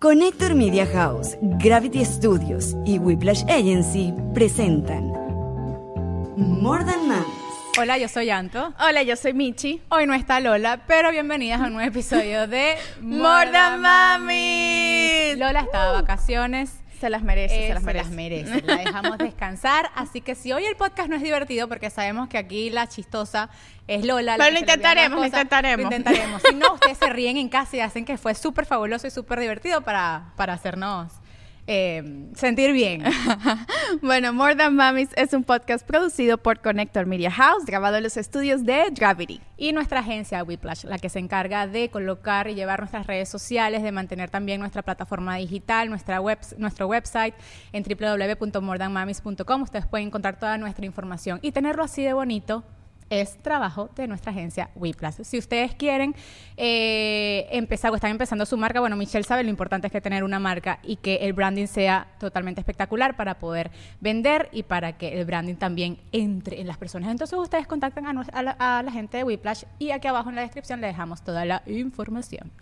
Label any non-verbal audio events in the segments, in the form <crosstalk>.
Connector Media House, Gravity Studios y Whiplash Agency presentan More Than Mamis. Hola, yo soy Anto. Hola, yo soy Michi. Hoy no está Lola, pero bienvenidas a un nuevo episodio de <laughs> More Than Mami. Lola está de vacaciones. Se las merece, Eh, se las se merece. las merece. La dejamos descansar. Así que si hoy el podcast no es divertido, porque sabemos que aquí la chistosa es Lola. la Pero lo se intentaremos, lo intentaremos. Lo intentaremos. Si no, ustedes se ríen en casa y hacen que fue súper fabuloso y súper divertido para, para hacernos eh, sentir bien. <laughs> Bueno, More Than Mamis es un podcast producido por Connector Media House, grabado en los estudios de Gravity. Y nuestra agencia Whiplash, la que se encarga de colocar y llevar nuestras redes sociales, de mantener también nuestra plataforma digital, nuestra web, nuestro website en www.mordanmamis.com. Ustedes pueden encontrar toda nuestra información y tenerlo así de bonito. Es trabajo de nuestra agencia Whiplash. Si ustedes quieren eh, empezar o están empezando su marca, bueno, Michelle sabe lo importante es que tener una marca y que el branding sea totalmente espectacular para poder vender y para que el branding también entre en las personas. Entonces ustedes contactan a, nos- a la, a la gente de Whiplash y aquí abajo en la descripción le dejamos toda la información.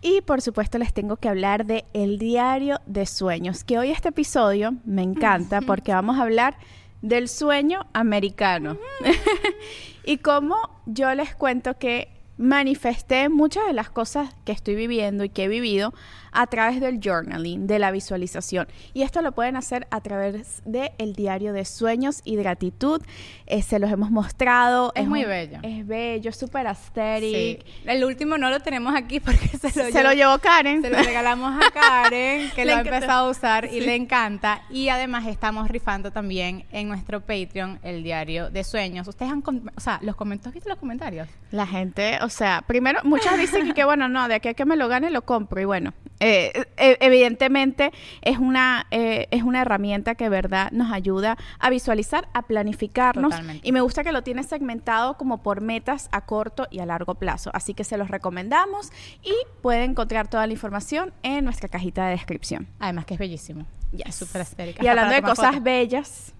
Y por supuesto les tengo que hablar de El Diario de Sueños, que hoy este episodio me encanta <laughs> porque vamos a hablar del sueño americano. <laughs> y cómo yo les cuento que manifesté muchas de las cosas que estoy viviendo y que he vivido a través del journaling, de la visualización. Y esto lo pueden hacer a través del el diario de sueños y gratitud. Eh, se los hemos mostrado. Es muy un- bello. Es bello, súper aesthetic. Sí. El último no lo tenemos aquí <laughs> porque se lo, Se lo llevó Karen. Se lo regalamos a Karen, que <laughs> lo ha empezado a usar y le encanta. Y además estamos rifando también en nuestro Patreon el diario de sueños. Ustedes han, o sea, los comentarios, ¿viste los comentarios? La gente, o sea, primero, muchos dicen que, que, bueno, no, de aquí a que me lo gane lo compro. Y bueno, eh, eh, evidentemente es una, eh, es una herramienta que, verdad, nos ayuda a visualizar, a planificarnos. Totalmente. Y me gusta que lo tiene segmentado como por metas a corto y a largo plazo. Así que se los recomendamos y pueden encontrar toda la información en nuestra cajita de descripción. Además que es bellísimo. Yes. Es súper esférica. Y hablando de cosas bellas,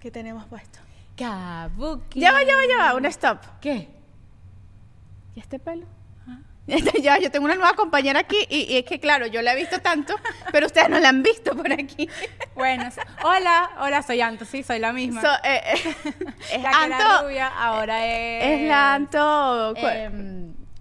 ¿qué tenemos puesto? Kabuki. Ya va, ya va, ya va, un stop. ¿Qué? ¿Y este pelo? <laughs> ya, yo tengo una nueva compañera aquí y, y es que, claro, yo la he visto tanto, pero ustedes no la han visto por aquí. <laughs> Bueno, hola, hola, soy Anto, sí, soy la misma. So, eh, eh, es <laughs> la que era Anto, rubia, ahora es... es la Anto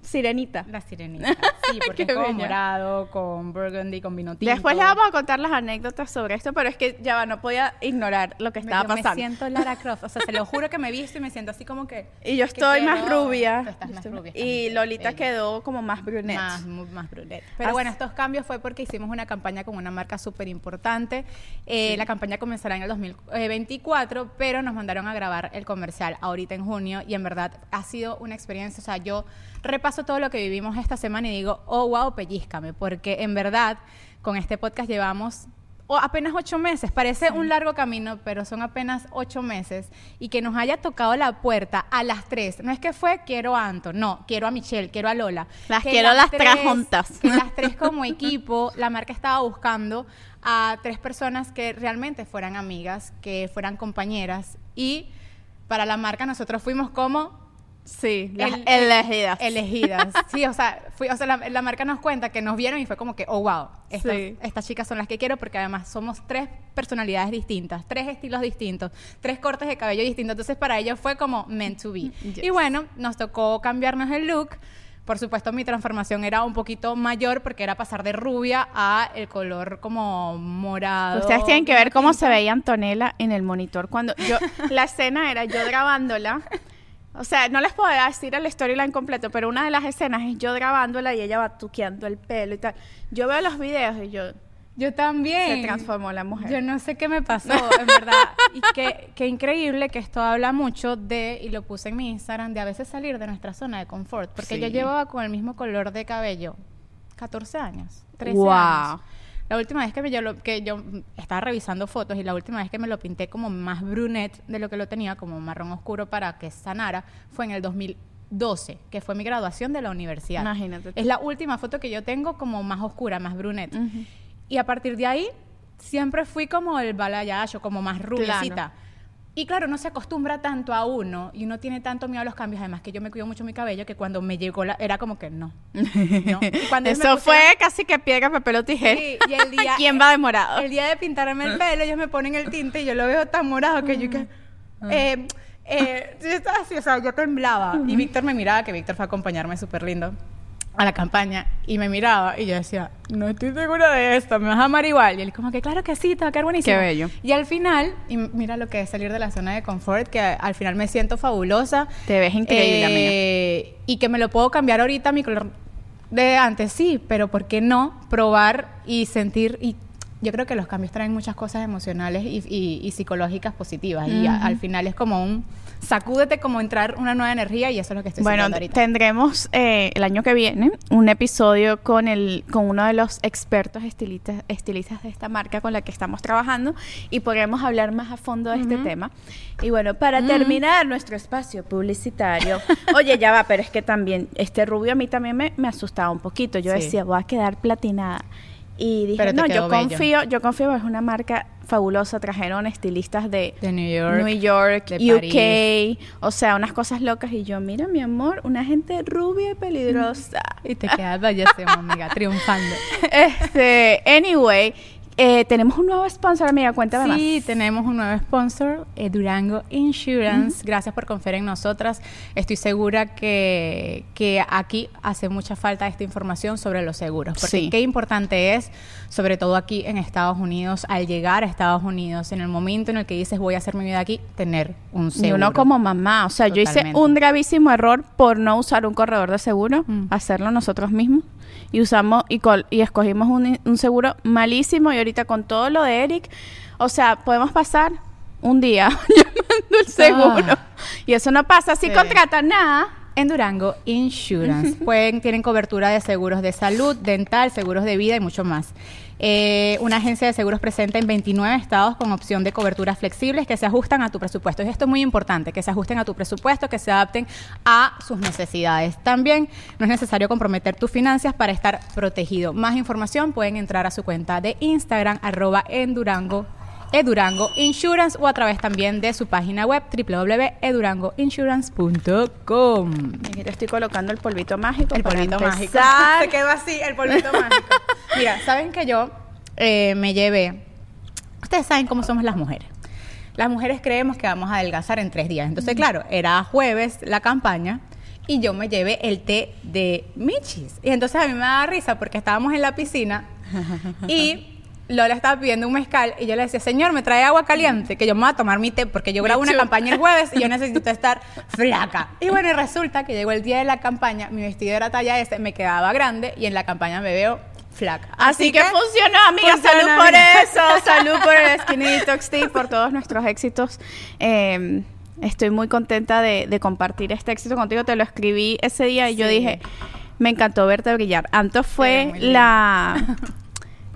Sirenita. La sirenita. <laughs> Sí, porque es como morado, con burgundy, con vino tinto. Después les vamos a contar las anécdotas sobre esto, pero es que ya va, no podía ignorar lo que Me- estaba yo Me pasando. siento Lara Croft. O sea, se lo juro que me he visto y me siento así como que. Y yo estoy más rubia. Tú estás más rubia. Y Lolita bella. quedó como más brunette. Más, más brunette. Pero Así- bueno, estos cambios fue porque hicimos una campaña con una marca súper importante. Eh, La campaña comenzará en el 2024, pero nos mandaron a grabar el comercial ahorita en junio y en verdad ha sido una experiencia. O sea, yo repaso todo lo que vivimos esta semana y digo, oh, wow, pellizcame, porque en verdad con este podcast llevamos o apenas ocho meses. Parece un largo camino, pero son apenas ocho meses. Y que nos haya tocado la puerta a las tres. No es que fue quiero a Anto, no, quiero a Michelle, quiero a Lola. Las Que quiero las tres juntas. que las tres como equipo, la marca estaba buscando a tres personas que realmente fueran amigas, que fueran compañeras. Y para la marca nosotros fuimos como Sí, las el- elegidas. elegidas. <laughs> Sí, o sea, fui, o sea la, la marca nos cuenta que nos vieron y fue como que, oh, wow, estas, Sí. estas chicas son las que quiero porque además somos tres personalidades distintas, tres estilos distintos, tres cortes de cabello distintos. Entonces para ellos fue como meant to be. Yes. Y bueno, nos tocó cambiarnos el look. Por supuesto, mi transformación era un poquito mayor porque era pasar de rubia a el color como morado. Ustedes tienen que ver cómo se ve veía Antonella en el monitor cuando yo la escena era yo grabándola. O sea, no les puedo decir el storyline completo, pero una de las escenas es yo grabándola y ella va tuqueando el pelo y tal. Yo veo los videos y yo Yo también. se transformó la mujer. Yo no sé qué me pasó, en verdad. Y qué, qué increíble que esto habla mucho de, y lo puse en mi Instagram, de a veces salir de nuestra zona de confort. Porque Sí. yo llevaba con el mismo color de cabello 14 años, 13 Wow. años. La última vez que, me, yo, lo- que yo estaba revisando fotos y la última vez que me lo pinté como más brunette de lo que lo tenía, como marrón oscuro para que sanara, fue en el 2012, que fue mi graduación de la universidad. Imagínate. Es la última foto que yo tengo como más oscura, más brunette. Y a partir de ahí, siempre fui como el balayage o como más rubiecita. Y claro, no se acostumbra tanto a uno y uno tiene tanto miedo a los cambios. Además, que yo me cuido mucho mi cabello que cuando me llegó la. Era como que no. cuando Eso fue casi que piedra, papel o tijera. Sí, y el día- <laughs> ¿Quién va demorado? El día de pintarme el pelo, ellos me ponen el tinte y yo lo veo tan morado que yo que. Eh, eh, yo estaba así, o sea, yo temblaba. Y Víctor me miraba, que Víctor fue a acompañarme súper lindo a la campaña y me miraba y yo decía, no estoy segura de esto, me vas a amar igual. Y él como que claro que sí, te va a quedar buenísimo. Qué bello. Y al final, y mira lo que es salir de la zona de confort, que al final me siento fabulosa. Te ves increíble, Eh, Y que me lo puedo cambiar ahorita mi color de antes, sí, pero ¿por qué no probar y sentir? Y yo creo que los cambios traen muchas cosas emocionales y, y- y psicológicas positivas. Y a- al final es como un sacúdete, como entrar una nueva energía y eso es lo que estoy Bueno, ahorita. tendremos eh, el año que viene un episodio con el con uno de los expertos estilistas, estilistas de esta marca con la que estamos trabajando y podremos hablar más a fondo de este tema. Y bueno, para terminar nuestro espacio publicitario, <laughs> oye, ya va, pero es que también este rubio a mí también me, me asustaba un poquito. Yo Sí. decía, voy a quedar platinada. Y dije, Pero no, yo bello. confío, yo confío, es una marca fabulosa, trajeron estilistas de, De New York. New York, de UK, o sea, unas cosas locas. Y yo, mira, mi amor, una gente rubia y peligrosa. Y te quedas bellísimo, <laughs> amiga, triunfando. este, anyway, eh, tenemos un nuevo sponsor, amiga, cuéntame más. Sí, tenemos un nuevo sponsor, eh, Durango Insurance. Gracias por confiar en nosotras. Estoy segura que, que aquí hace mucha falta esta información sobre los seguros. Porque Sí. qué importante es, sobre todo aquí en Estados Unidos, al llegar a Estados Unidos, en el momento en el que dices voy a hacer mi vida aquí, tener un Y seguro. uno como mamá, o sea, yo hice un gravísimo error por no usar un corredor de seguro, Mm. hacerlo nosotros mismos. Y usamos y, col- y escogimos un, un seguro malísimo y ahorita con todo lo de Eric, o sea, podemos pasar un día <laughs> llamando el seguro. Ah. Y eso no pasa si Sí. contratan nada. En Durango Insurance. <laughs> Pueden, tienen cobertura de seguros de salud, dental, seguros de vida y mucho más. Eh, una agencia de seguros presente en 29 estados con opción de coberturas flexibles que se ajustan a tu presupuesto. Y esto es muy importante, que se ajusten a tu presupuesto, que se adapten a sus necesidades. También no es necesario comprometer tus finanzas para estar protegido. Más información pueden entrar a su cuenta de Instagram, arroba en Durango Edurango Insurance o a través también de su página web www.edurangoinsurance.com. Aquí te estoy colocando el polvito mágico. El para polvito mágico. empezar. <laughs> Se quedó así, el polvito <laughs> mágico. Mira, saben que yo eh, me llevé. Ustedes saben cómo somos las mujeres. Las mujeres creemos que vamos a adelgazar en tres días. Entonces, claro, era jueves la campaña y yo me llevé el té de Michis. Y entonces a mí me daba risa porque estábamos en la piscina <laughs> y Lola estaba pidiendo un mezcal y yo le decía, señor, me trae agua caliente, que yo me voy a tomar mi té porque yo grabo una campaña el jueves y yo necesito <laughs> estar flaca. Y bueno, y resulta que llegó el día de la campaña, mi vestido era talla S, me quedaba grande y en la campaña me veo flaca. Así, que, funcionó, amiga. funcionó, salud por amiga. <laughs> eso. Salud por el Skinny Detox Tea, por todos nuestros éxitos. Eh, estoy muy contenta de, de compartir este éxito contigo. Te lo escribí ese día y yo dije, me encantó verte brillar. Anto Te fue la, <laughs>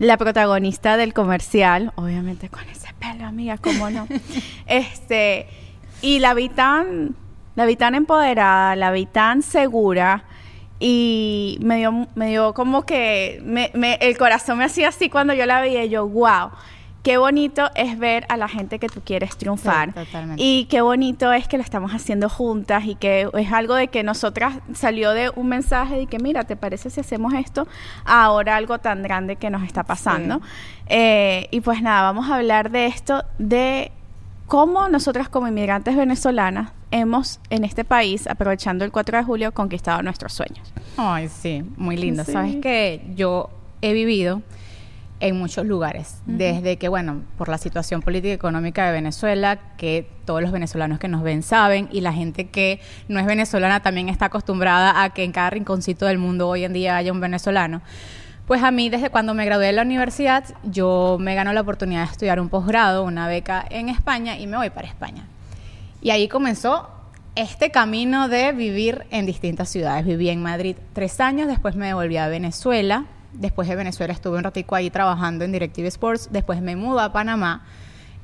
la protagonista del comercial. Obviamente con ese pelo, amiga, cómo no. <laughs> este, y la vi tan, la vi tan empoderada, la vi tan segura. Y me dio, me dio como que me- me- el corazón me hacía así cuando yo la veía. y Yo, wow, qué bonito es ver a la gente que tú quieres triunfar. Sí, totalmente. Y qué bonito es que lo estamos haciendo juntas y que es algo de que nosotras salió de un mensaje de que, mira, ¿te parece si hacemos esto? Ahora algo tan grande que nos está pasando. Eh, y pues nada, vamos a hablar de esto, de cómo nosotras como inmigrantes venezolanas hemos en este país, aprovechando el 4 de julio, conquistado nuestros sueños. Ay, sí, muy lindo. Sí. Sabes que yo he vivido en muchos lugares, desde que, bueno, por la situación política y económica de Venezuela, que todos los venezolanos que nos ven saben, y la gente que no es venezolana también está acostumbrada a que en cada rinconcito del mundo hoy en día haya un venezolano. Pues a mí, desde cuando me gradué de la universidad, yo me ganó la oportunidad de estudiar un posgrado, una beca en España, y me voy para España. Y ahí comenzó este camino de vivir en distintas ciudades. Viví en Madrid tres años, después me devolví a Venezuela. Después de Venezuela estuve un ratico ahí trabajando en Directive Sports. Después me mudo a Panamá.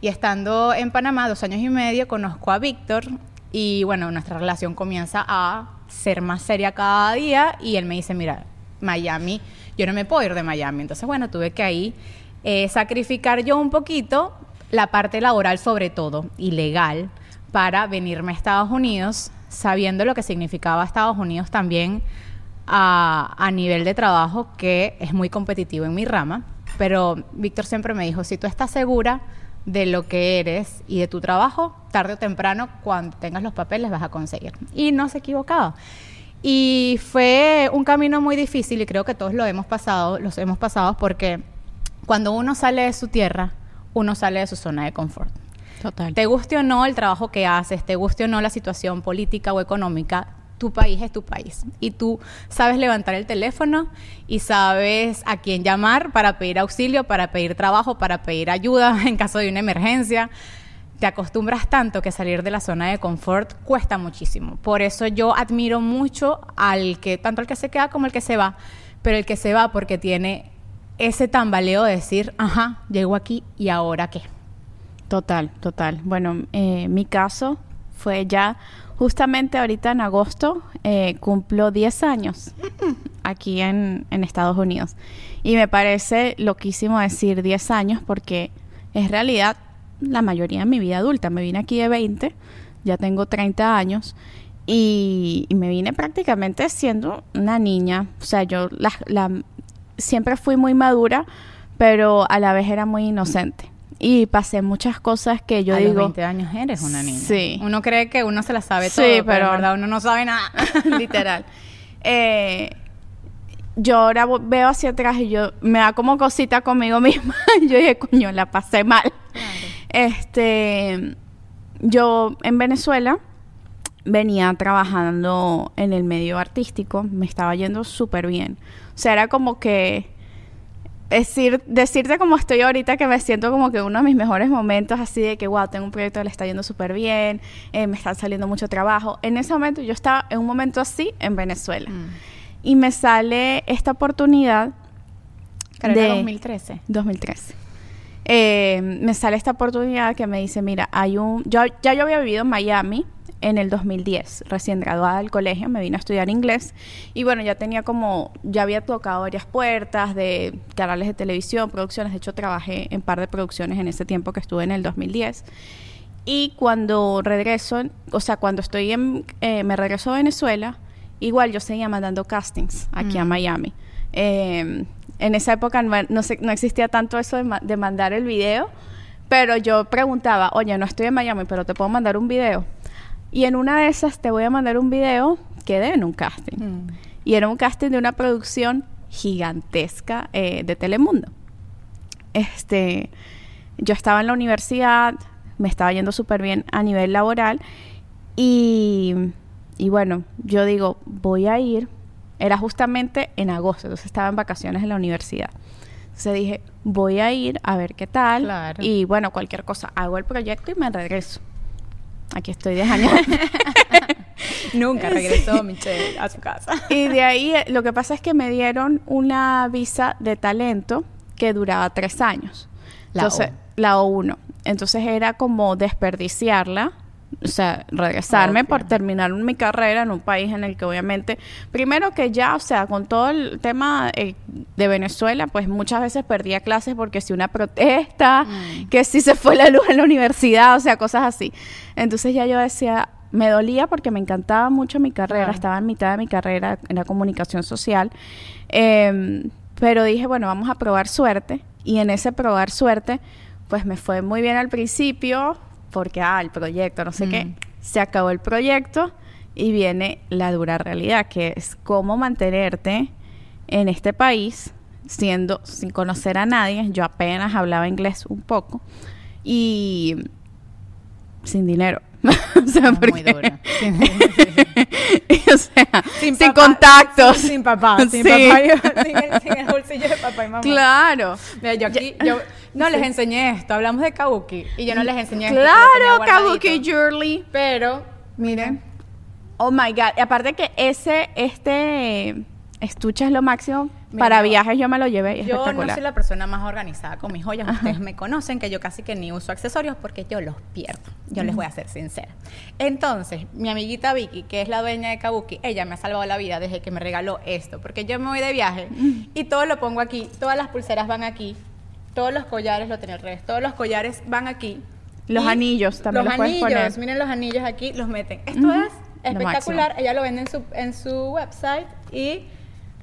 Y estando en Panamá dos años y medio, conozco a Víctor. Y bueno, nuestra relación comienza a ser más seria cada día. Y él me dice, mira, Miami, yo no me puedo ir de Miami. Entonces, bueno, tuve que ahí eh, sacrificar yo un poquito la parte laboral sobre todo y legal para venirme a Estados Unidos, sabiendo lo que significaba Estados Unidos también a, a nivel de trabajo, que es muy competitivo en mi rama. Pero Víctor siempre me dijo, si tú estás segura de lo que eres y de tu trabajo, tarde o temprano, cuando tengas los papeles, vas a conseguir. Y no se equivocado. Y fue un camino muy difícil y creo que todos lo hemos pasado, los hemos pasado porque cuando uno sale de su tierra, uno sale de su zona de confort. Total. Te guste o no el trabajo que haces, te guste o no la situación política o económica, tu país es tu país. Y tú sabes levantar el teléfono y sabes a quién llamar para pedir auxilio, para pedir trabajo, para pedir ayuda <laughs> en caso de una emergencia. Te acostumbras tanto que salir de la zona de confort cuesta muchísimo. Por eso yo admiro mucho al que, tanto al que se queda como el que se va, pero el que se va porque tiene ese tambaleo de decir, ajá, llego aquí y ahora qué. Total, total. Bueno, eh, mi caso fue ya justamente ahorita en agosto, eh, cumplo 10 años aquí en, Estados Unidos. Y me parece loquísimo decir 10 años porque es realidad la mayoría de mi vida adulta. Me vine aquí de 20, ya tengo 30 años. Y, me vine prácticamente siendo una niña. O sea, yo la, siempre fui muy madura, pero a la vez era muy inocente y pasé muchas cosas que yo a digo. Los 20 años eres una niña. Sí. Uno cree que uno se la sabe todo, sí, pero, pero en verdad uno no sabe nada. <laughs> Literal. Eh, yo ahora veo hacia atrás y yo me da como cosita conmigo <laughs> misma. yo dije, coño, la pasé mal. Claro. Este, yo en Venezuela venía trabajando en el medio artístico, me estaba yendo súper bien. O sea, era como que decir, decirte como estoy ahorita, que me siento como que uno de mis mejores momentos, así de que, wow, tengo un proyecto que le está yendo súper bien, eh, me está saliendo mucho trabajo. En ese momento yo estaba en un momento así en Venezuela. Mm. Y me sale esta oportunidad. de 2013. 2013. Eh, me sale esta oportunidad que me dice, mira, hay un... Yo, ya yo había vivido en Miami en el 2010, recién graduada del colegio, me vine a estudiar inglés y bueno, ya tenía como, ya había tocado varias puertas de canales de televisión, producciones, de hecho trabajé en par de producciones en ese tiempo que estuve en el 2010 y cuando regreso, o sea, cuando estoy en, eh, me regreso a Venezuela, igual yo seguía mandando castings aquí mm. a Miami. Eh, en esa época no, no, no, existía tanto eso de, ma de mandar el video, pero yo preguntaba, oye, no estoy en Miami, pero te puedo mandar un video. Y en una de esas te voy a mandar un video, quedé en un casting. Mm. Y era un casting de una producción gigantesca eh, de Telemundo. Este, yo estaba en la universidad, me estaba yendo súper bien a nivel laboral y, y bueno, yo digo, voy a ir. Era justamente en agosto, entonces estaba en vacaciones en la universidad. Entonces dije, voy a ir a ver qué tal. Claro. Y bueno, cualquier cosa, hago el proyecto y me regreso. Aquí estoy 10 años. <laughs> Nunca regresó Michelle a su casa. Y de ahí eh, lo que pasa es que me dieron una visa de talento que duraba tres años. La Entonces, O. la O1. Entonces era como desperdiciarla, o sea, regresarme Obvio. por terminar mi carrera en un país en el que obviamente, primero que ya, o sea, con todo el tema eh, de Venezuela, pues muchas veces perdía clases porque si una protesta, Mm. que si se fue la luz en la universidad, o sea, cosas así. Entonces ya yo decía, me dolía porque me encantaba mucho mi carrera, Claro. estaba en mitad de mi carrera en la comunicación social, eh, pero dije, bueno, vamos a probar suerte y en ese probar suerte, pues me fue muy bien al principio porque, ah, el proyecto, no sé Mm. qué, se acabó el proyecto y viene la dura realidad, que es cómo mantenerte en este país siendo sin conocer a nadie, yo apenas hablaba inglés un poco y sin dinero. <laughs> o sea, Ah, muy duro. <laughs> o sea, sin, papá, contactos. Sin, sin papá, sin Sí. papá, y- <laughs> sin, el, sin el bolsillo de papá y mamá. Claro. Mira, yo aquí, yo no les enseñé esto, hablamos de Kabuki y yo no les enseñé esto. Claro, Kabuki. Jewelry. Pero, miren, Oh my god. Y aparte que ese, este estuche es lo máximo. Mira, Para viajes yo me lo llevé. y yo no soy la persona más organizada con mis joyas. Ustedes me conocen que yo casi que ni uso accesorios porque yo los pierdo. Yo les voy a ser sincera. Entonces, mi amiguita Vicky, que es la dueña de Kabuki, ella me ha salvado la vida desde que me regaló esto. Porque yo me voy de viaje y todo lo pongo aquí. Todas las pulseras van aquí. Todos los collares, lo tenía al revés, todos los collares van aquí. Los Y anillos también Los los puedes anillos, poner. miren los anillos aquí, los meten. Esto es espectacular, ella lo vende en su, en su website y...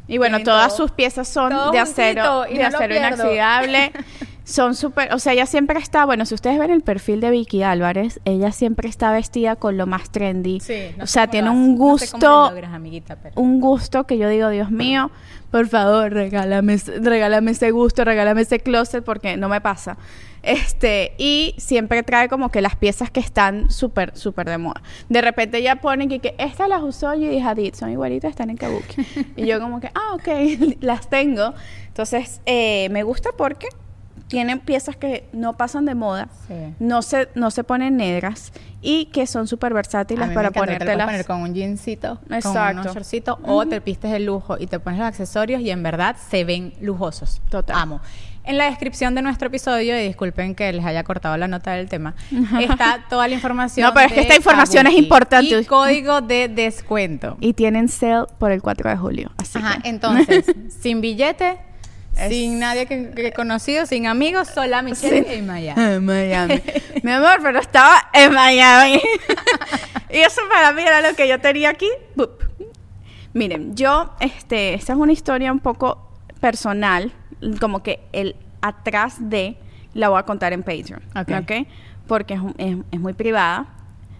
Y bueno, todas todo- sus piezas son de acero, de no acero inoxidable. <laughs> Son súper, o sea, ella siempre está, bueno, si ustedes ven el perfil de Vicky Álvarez, ella siempre está vestida con lo más trendy. Sí, no o sea, tiene un hace. No sé gusto, logras, amiguita, pero- un gusto que yo digo, Dios mío, por favor, regálame, ese- regálame ese gusto, regálame ese closet porque no me pasa. Este, y siempre trae como que las piezas que están súper, súper de moda. De repente ella pone que, que estas las usó y Hadid, son igualitas, están en Kabuki. y yo como que, ah, ok, <laughs> las tengo. Entonces, eh, me gusta porque tienen piezas que no pasan de moda, Sí. no se, no se ponen negras y que son súper versátiles para encanta, te ponértelas. poner con un jeansito, con Exacto. unos shortcitos, o te pistes de lujo y te pones los accesorios y en verdad se ven lujosos. Total. Amo. En la descripción de nuestro episodio, y disculpen que les haya cortado la nota del tema, <laughs> está toda la información. No, pero es que esta información es Kabuki importante. Y código de descuento. Y tienen sale por el 4 de julio. Así Ajá, que- entonces, <laughs> sin billete, Es- sin nadie que, que conocido, sin amigos, sola Michelle en Miami. <laughs> En Miami. <laughs> Mi amor, pero estaba en Miami. <laughs> y eso para mí era lo que yo tenía aquí. Bup. Miren, yo, este, esta es una historia un poco personal, como que el atrás de la voy a contar en Patreon, Ok. ¿ok? Porque es, es- es muy privada.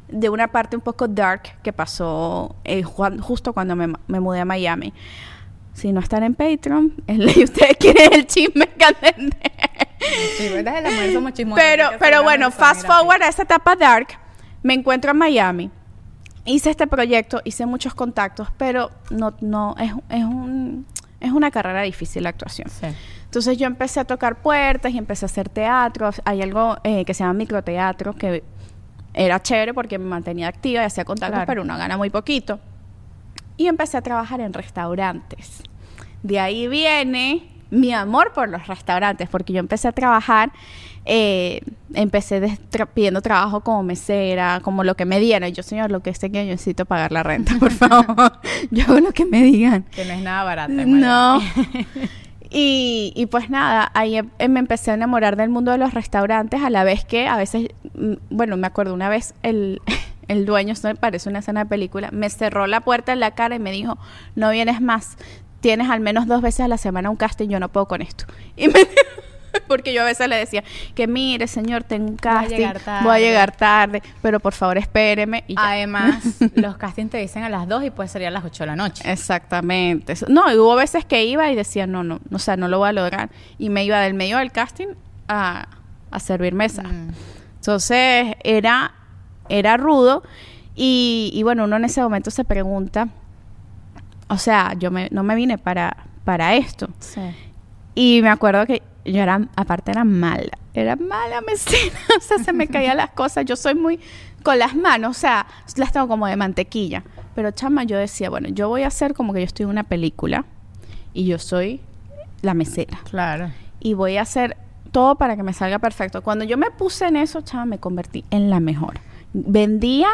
De una parte un poco dark que pasó eh, justo cuando me, me mudé a Miami. Si no están en Patreon, <laughs> es- y ustedes quieren el chisme candente. Pero, pero bueno, fast forward a esta etapa dark, me encuentro en Miami. Hice este proyecto, hice muchos contactos, pero no, no, es, es un, es una carrera difícil la actuación. Sí. Entonces yo empecé a tocar puertas y empecé a hacer teatro. Hay algo eh, que se llama microteatro que era chévere porque me mantenía activa y hacía contactos, Claro. pero uno gana muy poquito. Y empecé a trabajar en restaurantes. De ahí viene mi amor por los restaurantes, porque yo empecé a trabajar, eh, empecé tra- pidiendo trabajo como mesera, como lo que me dieran. Yo, señor, lo que sé que yo necesito pagar la renta, por <laughs> favor. yo hago lo que me digan. Que no es nada barato. No. <laughs> Y, y pues nada, ahí em- em- me empecé a enamorar del mundo de los restaurantes, a la vez que a veces, mm, bueno, me acuerdo una vez el, <laughs> el dueño, esto me parece una escena de película, me cerró la puerta en la cara y me dijo, no vienes más, tienes al menos dos veces a la semana un casting, yo no puedo con esto. <laughs> Y me porque yo a veces le decía que mire señor tengo un Voy a casting llegar tarde. voy a llegar tarde pero por favor espéreme y ya. Además, <laughs> los castings te dicen a las 2 y puede salir a las 8 de la noche. Exactamente. No, y hubo veces que iba y decía, no, no, o sea, no lo voy a lograr. Y me iba del medio del casting a, a servir mesa. Mm. Entonces, era, era rudo. Y, y bueno, uno en ese momento se pregunta, o sea, yo me, no me vine para, para esto. Sí. Y me acuerdo que yo era, aparte era mala, era mala mesera, <laughs> o sea, se me caían las cosas, yo soy muy con las manos, o sea, las tengo como de mantequilla. Pero chama, yo decía, bueno, yo voy a hacer como que yo estoy en una película y yo soy la mesera. Claro. Y voy a hacer todo para que me salga perfecto. Cuando yo me puse en eso, chama, me convertí en la mejor. Vendía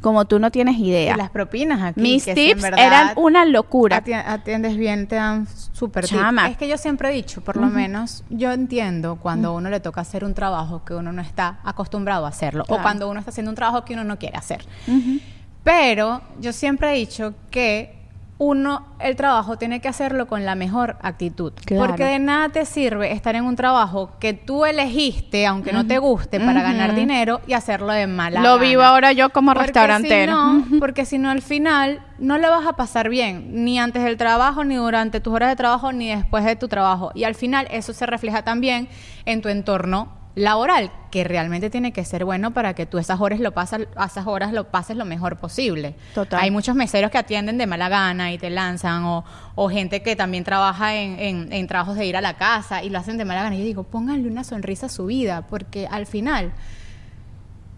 como tú no tienes idea. Y las propinas aquí. Mis que tips eran una locura. ati- Atiendes bien, te dan súper. Chama. Es que yo siempre he dicho, por lo menos, yo entiendo cuando a uno le toca hacer un trabajo que uno no está acostumbrado a hacerlo. Claro. O cuando uno está haciendo un trabajo que uno no quiere hacer. Pero yo siempre he dicho que uno, el trabajo tiene que hacerlo con la mejor actitud. Claro. Porque de nada te sirve estar en un trabajo que tú elegiste, aunque no te guste, para ganar dinero y hacerlo de mala Lo gana. vivo ahora yo como Porque restaurantera. Si no, porque si no, al final no le vas a pasar bien, ni antes del trabajo, ni durante tus horas de trabajo, ni después de tu trabajo. Y al final eso se refleja también en tu entorno laboral, que realmente tiene que ser bueno para que tú esas horas lo pasas, esas horas lo pases lo mejor posible. Total. Hay muchos meseros que atienden de mala gana y te lanzan, o, o gente que también trabaja en, en- en trabajos de ir a la casa y lo hacen de mala gana. Y yo digo, pónganle una sonrisa a su vida, porque al final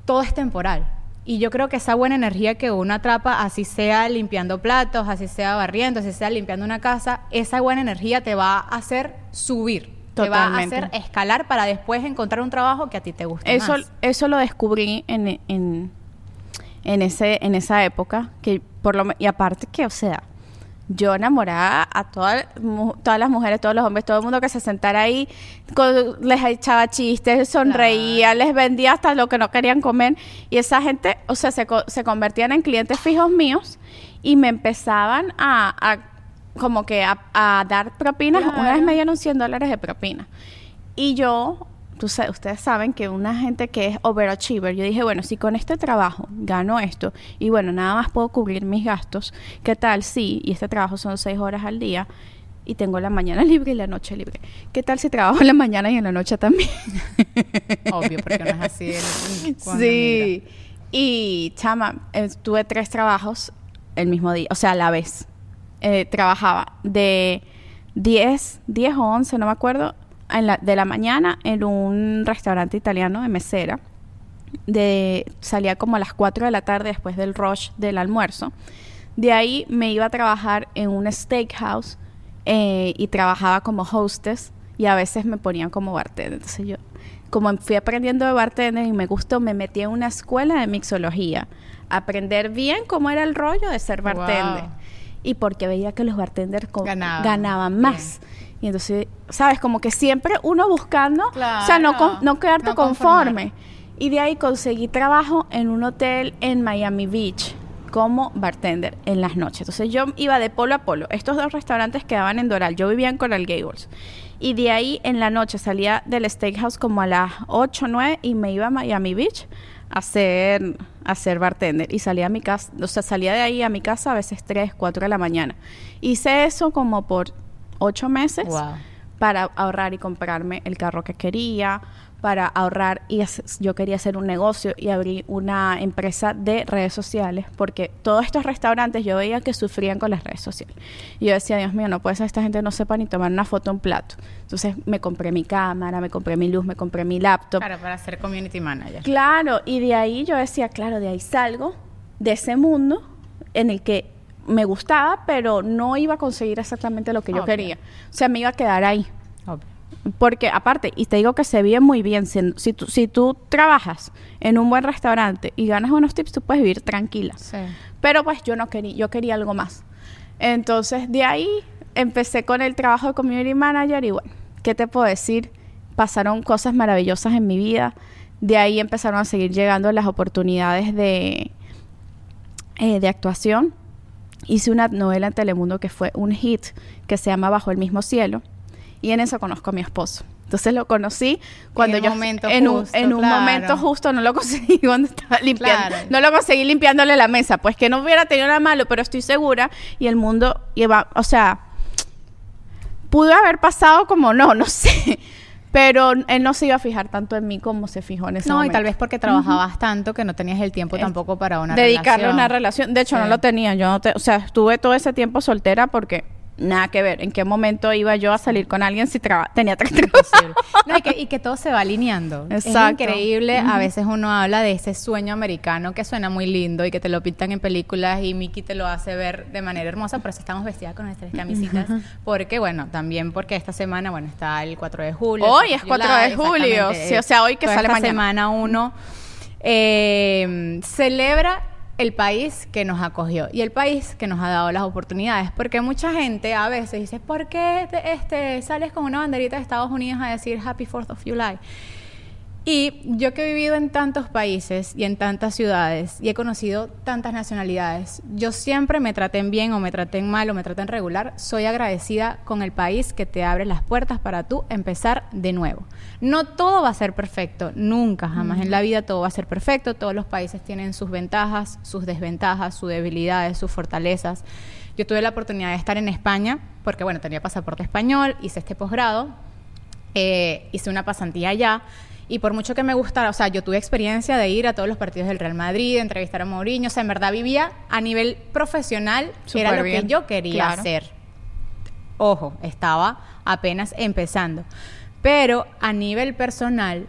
todo es temporal. Y yo creo que esa buena energía que uno atrapa, así sea limpiando platos, así sea barriendo, así sea limpiando una casa, esa buena energía te va a hacer subir. Te va a Totalmente. hacer escalar para después encontrar un trabajo que a ti te guste Eso, más. eso lo descubrí en, en, en, ese, en esa época. Que por lo, y aparte que, o sea, yo enamoraba a todas, todas las mujeres, todos los hombres, todo el mundo que se sentara ahí, les echaba chistes, sonreía, les vendía hasta lo que no querían comer. Y esa gente, o sea, se, se convertían en clientes fijos míos y me empezaban a, como que a, dar propinas. Una vez me dieron 100 dólares de propina. Y yo ustedes saben que una gente que es overachiever, yo dije, bueno, si con este trabajo gano esto y bueno, nada más puedo cubrir mis gastos, ¿qué tal si, y este trabajo son seis horas al día, y tengo la mañana <laughs> libre y la noche libre. ¿Qué tal si trabajo en la mañana y en la noche también? <laughs> Obvio, porque no es así. <laughs> sí. Y, chama, eh, tuve tres trabajos el mismo día, o sea, a la vez. Eh, trabajaba de 10, 10 o 11, no me acuerdo, de la mañana en un restaurante italiano de mesera. De, salía como a las 4 de la tarde después del rush del almuerzo. De ahí me iba a trabajar en un steakhouse eh, y trabajaba como hostess y a veces me ponían como bartender. Entonces yo, como fui aprendiendo de bartender y me gustó, me metí en una escuela de mixología. Aprender bien cómo era el rollo de ser bartender. Y porque veía que los bartenders ganaban, más. Y entonces, ¿sabes? Como que siempre uno buscando, o sea, no, no quedarte conforme. Y de ahí conseguí trabajo en un hotel en Miami Beach como bartender en las noches. Entonces yo iba de polo a polo. Estos dos restaurantes quedaban en Doral. Yo vivía en Coral Gables. Y de ahí en la noche salía del steakhouse como a las 8 o 9 y me iba a Miami Beach hacer, hacer bartender. Y salía a mi casa, o sea, salía de ahí a mi casa a veces 3, 4 de la mañana. Hice eso como por ocho meses para ahorrar y comprarme el carro que quería, para ahorrar y yo quería hacer un negocio y abrir una empresa de redes sociales porque todos estos restaurantes yo veía que sufrían con las redes sociales. Y yo decía, Dios mío, no puede ser esta gente no sepa ni tomar una foto en plato. Entonces me compré mi cámara, me compré mi luz, me compré mi laptop. Claro, para ser community manager. Claro, y de ahí yo decía, claro, de ahí salgo de ese mundo en el que me gustaba, pero no iba a conseguir exactamente lo que yo quería. O sea, me iba a quedar ahí. Porque aparte, y te digo que se vive muy bien, si, tú, si tú trabajas en un buen restaurante y ganas buenos tips, tú puedes vivir tranquila. Pero pues yo no quería, yo quería algo más. Entonces, de ahí empecé con el trabajo de community manager y bueno, ¿qué te puedo decir? Pasaron cosas maravillosas en mi vida. De ahí empezaron a seguir llegando las oportunidades de, eh, de actuación hice una novela en Telemundo que fue un hit que se llama Bajo el mismo cielo y en eso conozco a mi esposo. Entonces lo conocí cuando yo en un, en un momento justo no lo conseguí <laughs> cuando estaba limpiando, no lo conseguí limpiándole la mesa, pues que no hubiera tenido nada malo, pero estoy segura y el mundo iba, o sea, pudo haber pasado como no, no <laughs> sé, pero él no se iba a fijar tanto en mí como se fijó en ese momento. No, y tal vez porque trabajabas tanto que no tenías el tiempo tampoco para una dedicarle una relación. De hecho, no lo tenía. Yo no te, o sea, estuve todo ese tiempo soltera porque nada que ver. ¿En qué momento iba yo a salir con alguien si tenía tres no, y, que, y que todo se va alineando. Exacto. Es increíble. A veces uno habla de ese sueño americano que suena muy lindo y que te lo pintan en películas y Mickey te lo hace ver de manera hermosa. Por eso estamos vestidas con nuestras camisitas. Porque, bueno, también porque esta semana, bueno, está el 4 de julio. Hoy es 4 de julio. Sí, o sea, hoy que sale esta semana uno eh, celebra el país que nos acogió y el país que nos ha dado las oportunidades. Porque mucha gente a veces dice, ¿por qué este, sales con una banderita de Estados Unidos a decir Happy Fourth of July? Y yo que he vivido en tantos países y en tantas ciudades y he conocido tantas nacionalidades, yo siempre me traten bien o me traten mal o me traten regular, soy agradecida con el país que te abre las puertas para tú empezar de nuevo. No todo va a ser perfecto, nunca, jamás en la vida todo va a ser perfecto, todos los países tienen sus ventajas, sus desventajas, sus debilidades, sus fortalezas. Yo tuve la oportunidad de estar en España, porque bueno, tenía pasaporte español, hice este posgrado, eh, hice una pasantía allá y por mucho que me gustara, o sea, yo tuve experiencia de ir a todos los partidos del Real Madrid, de entrevistar a Mourinho, o sea, en verdad vivía a nivel profesional, era lo que yo quería hacer. Ojo, estaba apenas empezando. Pero a nivel personal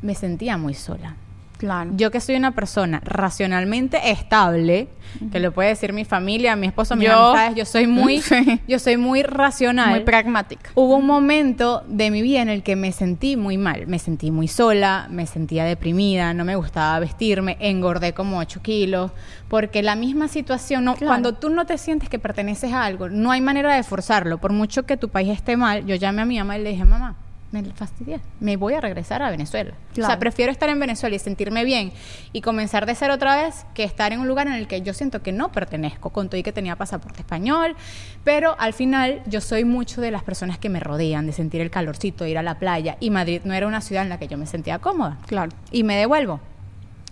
me sentía muy sola. Claro. Yo que soy una persona racionalmente estable, que lo puede decir mi familia, mi esposo, mis Yo- amistades, yo soy muy, <laughs> Sí. yo soy muy racional. Muy pragmática. Hubo un momento de mi vida en el que me sentí muy mal, me sentí muy sola, me sentía deprimida, no me gustaba vestirme, engordé como 8 kilos, porque la misma situación, no, Claro. cuando tú no te sientes que perteneces a algo, no hay manera de forzarlo, por mucho que tu país esté mal, yo llamé a mi mamá y le dije, mamá, me fastidié, me voy a regresar a Venezuela. O sea, Claro. prefiero estar en Venezuela y sentirme bien y comenzar de cero otra vez que estar en un lugar en el que yo siento que no pertenezco, con todo y que tenía pasaporte español, pero al final yo soy mucho de las personas que me rodean, de sentir el calorcito, de ir a la playa y Madrid no era una ciudad en la que yo me sentía cómoda. Claro. Y me devuelvo.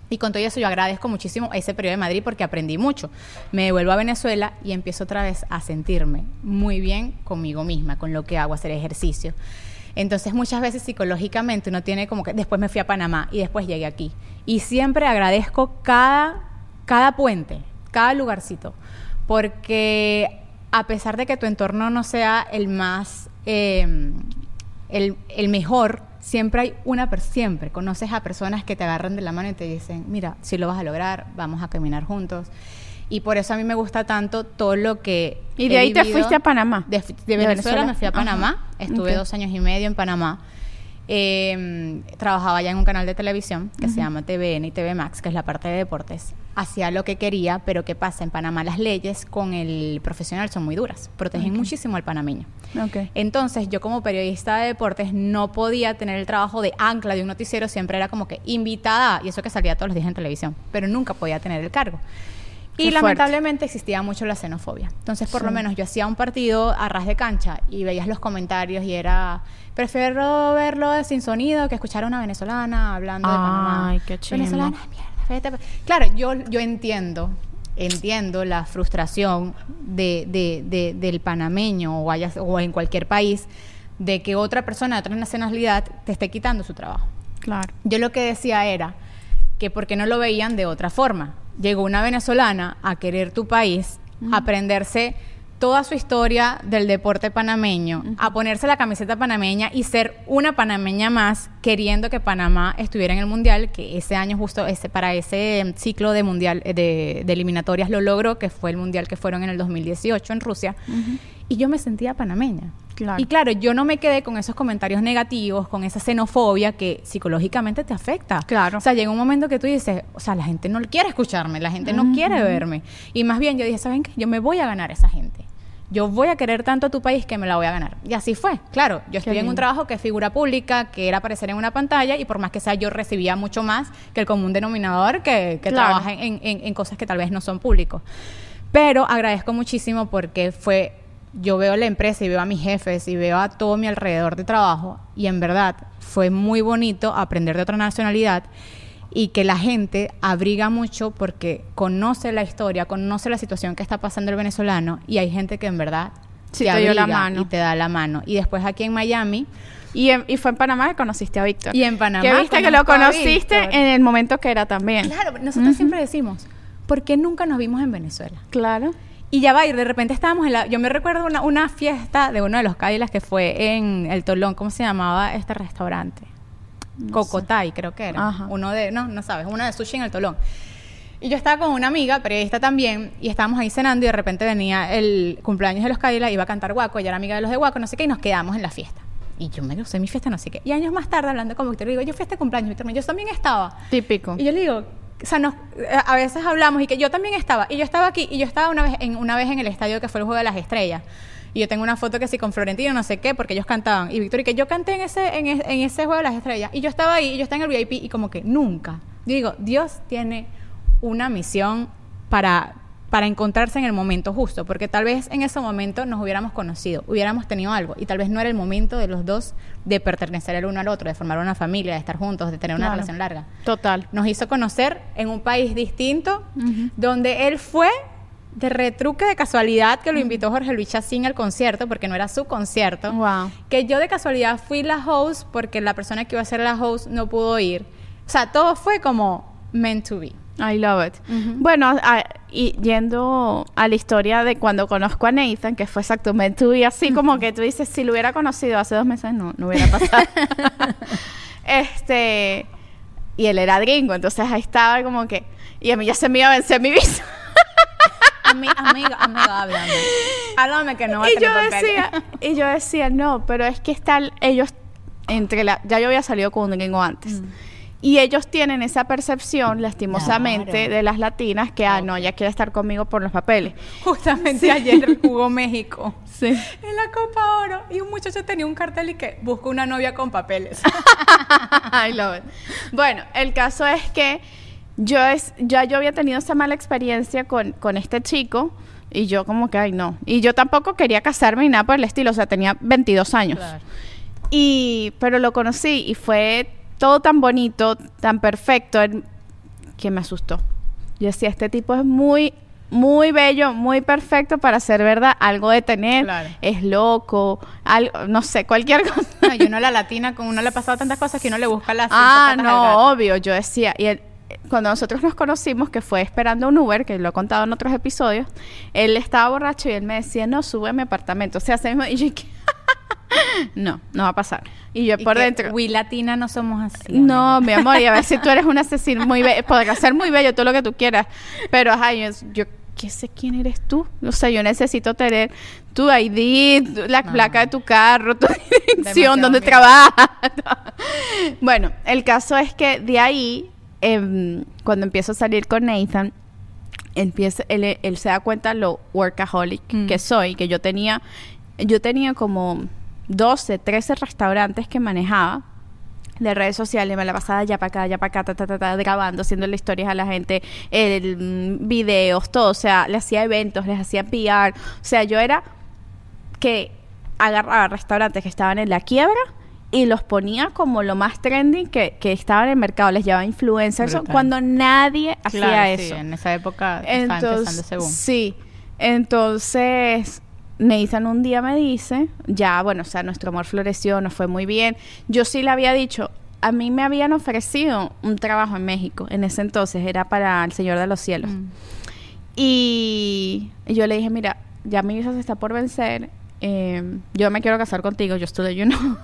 Y con todo eso yo agradezco muchísimo ese periodo de Madrid porque aprendí mucho. Me devuelvo a Venezuela y empiezo otra vez a sentirme muy bien conmigo misma, con lo que hago, hacer ejercicio. Entonces muchas veces psicológicamente uno tiene como que después me fui a Panamá y después llegué aquí. Y siempre agradezco cada, cada puente, cada lugarcito, porque a pesar de que tu entorno no sea el más, eh, el, el mejor, siempre hay una, siempre conoces a personas que te agarran de la mano y te dicen, mira, si lo vas a lograr, vamos a caminar juntos. Y por eso a mí me gusta tanto todo lo que... Y de ahí te fuiste a Panamá. De, de De Venezuela, me fui a Ajá. Panamá, estuve dos años y medio en Panamá. Eh, trabajaba ya en un canal de televisión que se llama TVN y TV Max, que es la parte de deportes. Hacía lo que quería, pero ¿qué pasa? En Panamá las leyes con el profesional son muy duras, protegen muchísimo al panameño. Ok. Entonces, yo como periodista de deportes no podía tener el trabajo de ancla de un noticiero, siempre era como que invitada, y eso que salía todos los días en televisión, pero nunca podía tener el cargo. Y lamentablemente existía mucho la xenofobia. Entonces, por lo menos yo hacía un partido a ras de cancha y veías los comentarios y era, prefiero verlo sin sonido que escuchar a una venezolana hablando de Panamá. Ay, qué chimbo. Venezolana, mierda, vete pa-". Claro, yo, yo entiendo, entiendo la frustración de, de- de- del panameño o, haya- o en cualquier país de que otra persona de otra nacionalidad te esté quitando su trabajo. Claro. Yo lo que decía era que porque no lo veían de otra forma. Llegó una venezolana a querer tu país, a aprenderse toda su historia del deporte panameño, a ponerse la camiseta panameña y ser una panameña más, queriendo que Panamá estuviera en el mundial, que ese año justo ese para ese em, ciclo de mundial de, de eliminatorias lo logró, que fue el mundial que fueron en el 2018 en Rusia, y yo me sentía panameña. Claro. Y claro, yo no me quedé con esos comentarios negativos, con esa xenofobia que psicológicamente te afecta. Claro. O sea, llega un momento que tú dices, o sea, la gente no quiere escucharme, la gente no quiere verme. Y más bien yo dije, ¿saben qué? Yo me voy a ganar a esa gente. Yo voy a querer tanto a tu país que me la voy a ganar. Y así fue. Claro, yo estoy en un trabajo que es figura pública, que era aparecer en una pantalla, y por más que sea, yo recibía mucho más que el común denominador que, que Claro. trabaja en, en- en cosas que tal vez no son públicos. Pero agradezco muchísimo porque fue, yo veo la empresa y veo a mis jefes y veo a todo mi alrededor de trabajo y en verdad fue muy bonito aprender de otra nacionalidad y que la gente abriga mucho porque conoce la historia, conoce la situación que está pasando el venezolano y hay gente que en verdad Sí, te dio la abriga mano. y te da la mano. Y después aquí en Miami, Y, en- y fue en Panamá que conociste a Víctor. Y en Panamá Que viste que lo conociste en el momento que era también. claro, nosotros siempre decimos, ¿por qué nunca nos vimos en Venezuela? Claro. Y ya va, y de repente estábamos en la... Yo me recuerdo una, una fiesta de uno de los Cadillacs que fue en el Tolón. ¿Cómo se llamaba este restaurante? Cocotay, creo que era. Ajá. Uno de... No, no sabes. Uno de sushi en el Tolón. Y yo estaba con una amiga, periodista también, y estábamos ahí cenando y de repente venía el cumpleaños de los Cadillacs, iba a cantar Guaco, ella era amiga de los de Guaco, no sé qué, y nos quedamos en la fiesta. Y yo me gocé mi fiesta, no sé qué. Y años más tarde, hablando con Víctor, le digo, yo fui a este cumpleaños, Víctor, yo también estaba. Típico. Y yo le digo, o sea, nos- a veces hablamos y que yo también estaba, y yo estaba aquí, y yo estaba una vez en, una vez en el estadio que fue el Juego de las Estrellas. Y yo tengo una foto que sí con Florentino, no sé qué, porque ellos cantaban. Y Víctor, y que yo canté en ese, en, es- en ese Juego de las Estrellas. Y yo estaba ahí, y yo estaba en el VIP, y como que nunca. Yo digo, Dios tiene una misión para, para encontrarse en el momento justo, porque tal vez en ese momento nos hubiéramos conocido, hubiéramos tenido algo, y tal vez no era el momento de los dos de pertenecer el uno al otro, de formar una familia, de estar juntos, de tener una Claro. relación larga Total. nos hizo conocer en un país distinto, donde él fue de retruque de casualidad que lo invitó Jorge Luis Chacín al concierto, porque no era su concierto. Wow. Que yo de casualidad fui la host porque la persona que iba a ser la host no pudo ir. O sea, todo fue como meant to be. I love it. Bueno, a- y yendo a la historia de cuando conozco a Nathan, que fue exactamente tú y así como que tú dices, si lo hubiera conocido hace dos meses, no, no hubiera pasado. <laughs> este, y él era gringo, entonces ahí estaba como que, y a mí ya se me iba a vencer mi visa. <laughs> Ami- amiga, amiga, háblame. Háblame que no va a y yo decía, y yo decía, no, pero es que están ellos entre la, ya yo había salido con un gringo antes. Y ellos tienen esa percepción, lastimosamente, Claro. de las latinas que, ah, no, ella quiere estar conmigo por los papeles. Justamente ayer jugó México Sí. en la Copa Oro y un muchacho tenía un cartel y que busca una novia con papeles. <laughs> I love it. Bueno, el caso es que yo es, ya yo había tenido esa mala experiencia con, con este chico y yo como que, ay, no. Y yo tampoco quería casarme ni nada por el estilo, o sea, tenía 22 años. Y, pero lo conocí y fue todo tan bonito, tan perfecto, que me asustó. Yo decía, este tipo es muy, muy bello, muy perfecto para ser verdad, algo de tener, Claro. es loco, algo, no sé, cualquier <laughs> cosa. No, y uno la latina, con uno le ha pasado tantas cosas que uno le busca las Ah, no, obvio, yo decía, y él- cuando nosotros nos conocimos, que fue esperando un Uber, que lo he contado en otros episodios, él estaba borracho y él me decía, no, sube a mi apartamento, o sea, así mismo, y yo, <laughs> no, no va a pasar. Y yo Y por dentro, We latina no somos así. no, amiga. mi amor, y a <laughs> ver si tú eres un asesino muy bello, podrá ser muy bello, todo lo que tú quieras, pero ajá, yo, yo qué sé quién eres tú, o sea, yo necesito tener tu ID, la No. placa de tu carro, tu <laughs> dirección, donde miedo. trabajas. bueno, el caso es que de ahí, em, cuando empiezo a salir con Nathan, empieza, él, él se da cuenta lo workaholic Mm. que soy, que yo tenía, yo tenía como 12, 13 restaurantes que manejaba de redes sociales, me la pasaba ya para acá, ya para acá, ta, ta, ta, ta, grabando, haciéndole historias a la gente, el, mm, videos, todo, o sea, le hacía eventos, les hacía PR, o sea, yo era que agarraba restaurantes que estaban en la quiebra y los ponía como lo más trending que, que estaban en el mercado, les llevaba influencers, Brutal. cuando nadie hacía Claro, sí, eso. en esa época estaba empezando Entonces, ese boom. sí. Entonces, Nathan un día me dice, ya, bueno, o sea, nuestro amor floreció, nos fue muy bien. Yo sí le había dicho, a mí me habían ofrecido un trabajo en México, en ese entonces era para el Señor de los Cielos. Mm. Y yo le dije, mira, ya mi visa se está por vencer, eh, yo me quiero casar contigo, yo estoy you know. <laughs>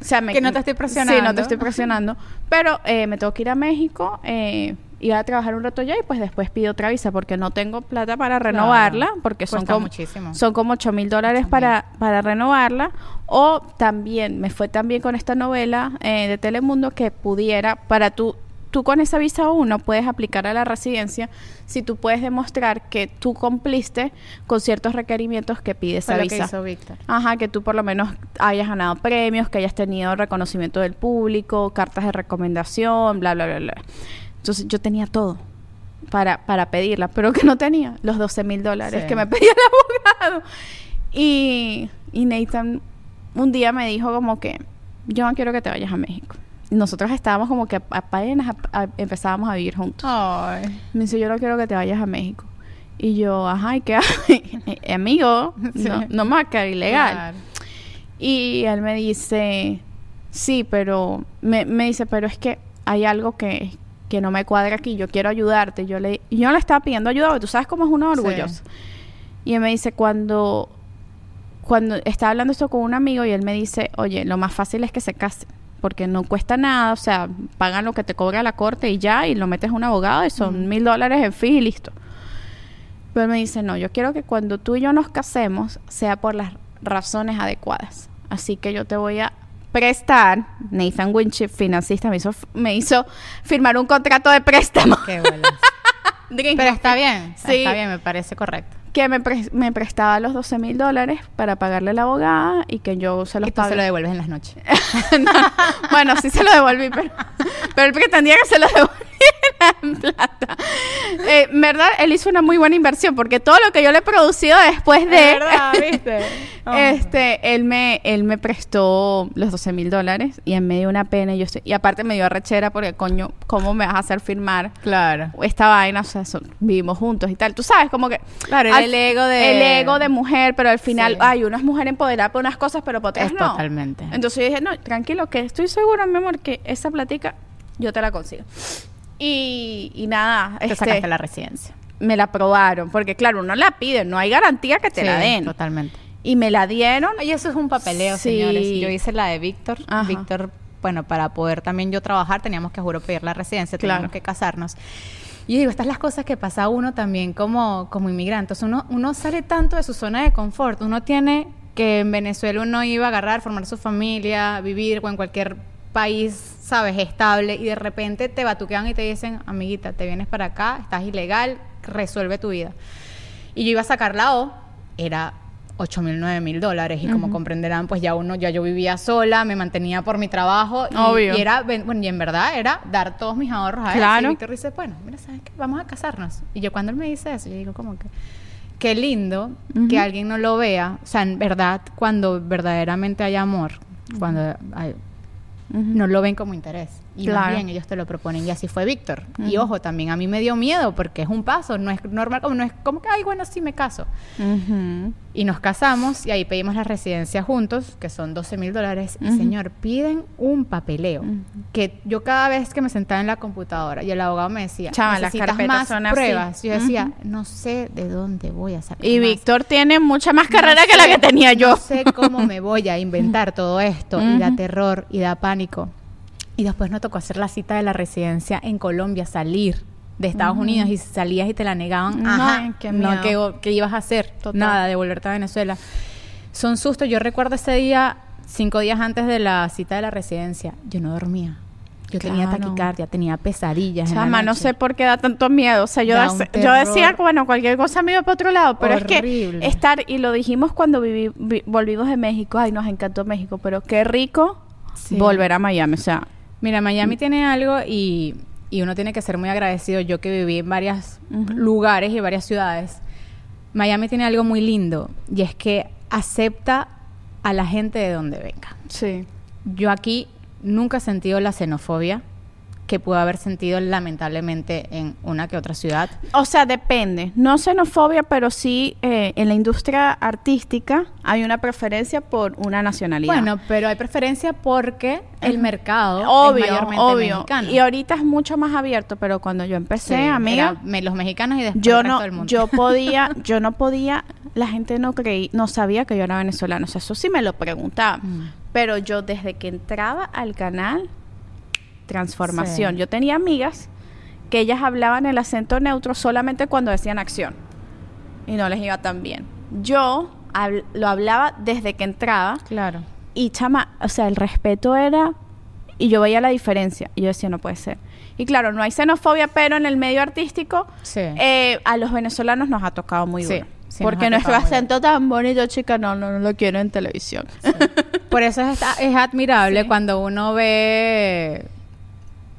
o sea, me, Que no te estoy Sí, no presionando. te estoy presionando. Pero eh, me tengo que ir a México, eh, ir a trabajar un rato ya y pues después pido otra visa porque no tengo plata para renovarla, porque son como, muchísimo. son como 8 mil dólares para, para renovarla. O también, me fue también con esta novela eh, de Telemundo que pudiera, para tú, tú con esa visa 1 puedes aplicar a la residencia si tú puedes demostrar que tú cumpliste con ciertos requerimientos que pide esa lo que visa. hizo Víctor. Ajá, que tú por lo menos hayas ganado premios, que hayas tenido reconocimiento del público, cartas de recomendación, bla, bla, bla, bla. Entonces yo tenía todo para, para pedirla, pero que no tenía los 12 mil dólares Sí. que me pedía el abogado. Y, y Nathan un día me dijo como que yo no quiero que te vayas a México. Nosotros estábamos como que apenas empezábamos a vivir juntos. Ay. Me dice, yo no quiero que te vayas a México. Y yo, ajá, ¿y qué hay? <laughs> Amigo, <laughs> Sí. no, a quedar ilegal. Claro. Y él me dice, sí, pero, me, me dice, pero es que hay algo que, que no me cuadra aquí, yo quiero ayudarte. Yo le, yo le estaba pidiendo ayuda, porque tú sabes cómo es uno orgulloso. Y él me dice, cuando, cuando estaba hablando esto con un amigo y él me dice, oye, lo más fácil es que se case, porque no cuesta nada, o sea, pagan lo que te cobra la corte y ya, y lo metes a un abogado y son mil dólares en fee y listo. Pero él me dice, no, yo quiero que cuando tú y yo nos casemos sea por las razones adecuadas. Así que yo te voy a prestar, Nathan Winchip, financista, me hizo, me hizo firmar un contrato de préstamo. Qué. <laughs> Pero está bien. Sí. Está bien, me parece correcto. Que me, pre- me prestaba los 12 mil dólares para pagarle a la abogada y que yo se los Y tú se lo devuelves en las noches. <laughs> No, bueno, sí se lo devolví, pero, pero él pretendía que se lo devolviera en plata. Eh, en verdad, él hizo una muy buena inversión porque todo lo que yo le he producido después de... ¿viste? <laughs> Este, él me, él me prestó los 12 mil dólares y en medio de una pena y yo estoy- y aparte me dio arrechera porque coño, ¿cómo me vas a hacer firmar Claro. esta vaina? O sea, son- vivimos juntos y tal. Tú sabes, como que Claro, al- el ego de- el ego de mujer, pero al final, Sí. ay, uno es mujer empoderada por unas cosas, pero por otras no. totalmente. Entonces yo dije, no, tranquilo, que estoy segura, mi amor, que esa platica yo te la consigo. Y, y nada, Te este, sacaste la residencia. me la aprobaron, porque claro, uno la pide, no hay garantía que te Sí, la den. Totalmente. Y me la dieron. Oye, eso es un papeleo, Sí. señores. Yo hice la de Víctor. Ajá. Víctor bueno, para poder también yo trabajar teníamos que, juro, pedir la residencia, teníamos Claro. que casarnos. Y yo digo, estas son las cosas que pasa uno también como, como inmigrante. Sea, uno, uno sale tanto de su zona de confort. Uno tiene que en Venezuela uno iba a agarrar, formar su familia, vivir o en cualquier país, sabes, estable. Y de repente te batuquean y te dicen, amiguita, te vienes para acá, estás ilegal, resuelve tu vida. Y yo iba a sacar la O, era 8 mil, 9 mil dólares. Y como comprenderán, pues ya uno, ya yo vivía sola, me mantenía por mi trabajo. y- Obvio. Y, era, bueno, y en verdad era dar todos mis ahorros a él. Claro. Y Víctor dice, bueno, mira, ¿sabes qué? Vamos a casarnos. Y yo cuando él me dice eso, yo digo como que, qué lindo que alguien no lo vea. O sea, en verdad, cuando verdaderamente hay amor, cuando hay- no lo ven como interés. Y más Claro. bien ellos te lo proponen. Y así fue Víctor. Y ojo, también a mí me dio miedo porque es un paso. No es normal, como no es como que, ay, bueno, sí me caso. Y nos casamos y ahí pedimos la residencia juntos, que son 12 mil dólares. Y señor, piden un papeleo. Que yo cada vez que me sentaba en la computadora y el abogado me decía, Chama, las necesitas más son así". pruebas. Yo decía, no sé de dónde voy a sacar Y más. Víctor tiene mucha más No carrera que la que tenía yo. No sé cómo me voy a inventar todo esto. Y da terror y da pánico. Y después nos tocó hacer la cita de la residencia en Colombia, salir de Estados Unidos y salías y te la negaban, No, ajá, qué no. ¿qué, qué ibas a hacer? Total. Nada, de volverte a Venezuela. Son sustos. Yo recuerdo ese día, cinco días antes de la cita de la residencia, yo no dormía. Yo tenía taquicardia, tenía pesadillas. Chama, no sé por qué da tanto miedo. O sea, yo, yo decía bueno, cualquier cosa me iba para otro lado, pero es que estar, y lo dijimos cuando volvimos de México, ay, nos encantó México, pero qué rico Sí. volver a Miami. O sea, Mira, Mm. Miami tiene algo y, y uno tiene que ser muy agradecido. Yo que viví en varios lugares y varias ciudades, Miami tiene algo muy lindo y es que acepta a la gente de donde venga. sí. Yo aquí nunca he sentido la xenofobia que puedo haber sentido lamentablemente en una que otra ciudad. O sea, depende. No xenofobia, pero sí eh, en la industria artística hay una preferencia por una nacionalidad. Bueno, pero hay preferencia porque el mercado obvio, es mayormente obvio. mexicano. Y ahorita es mucho más abierto, pero cuando yo empecé, Sí, amiga, me- los mexicanos y después yo el resto no, del mundo. yo <laughs> podía, yo no podía, la gente no creí, no sabía que yo era venezolana, o sea, eso sí me lo preguntaba, Mm. pero yo desde que entraba al canal, transformación, Sí. yo tenía amigas que ellas hablaban el acento neutro solamente cuando decían acción y no les iba tan bien. Yo habl- lo hablaba desde que entraba Claro. y chama, o sea, el respeto era y yo veía la diferencia y yo decía, no puede ser. Y claro, no hay xenofobia, pero en el medio artístico Sí. eh, a los venezolanos nos ha tocado muy duro. sí, porque nuestro acento tan bonito, chica, no, no, no lo quiero en televisión. Por eso es, es admirable <laughs> Sí. cuando uno ve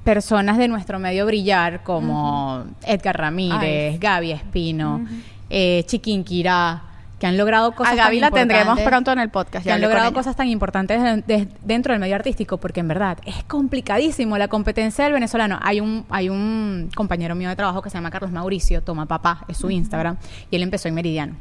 personas de nuestro medio brillar como Edgar Ramírez, Ay. Gaby Espino, eh, Chiquinquirá, que han logrado cosas a Gaby tan la tendremos pronto en el podcast. que han logrado cosas tan importantes de- de- dentro del medio artístico, porque en verdad es complicadísimo la competencia del venezolano. Hay un, hay un compañero mío de trabajo que se llama Carlos Mauricio, toma papá, es su Instagram, y él empezó en Meridiano.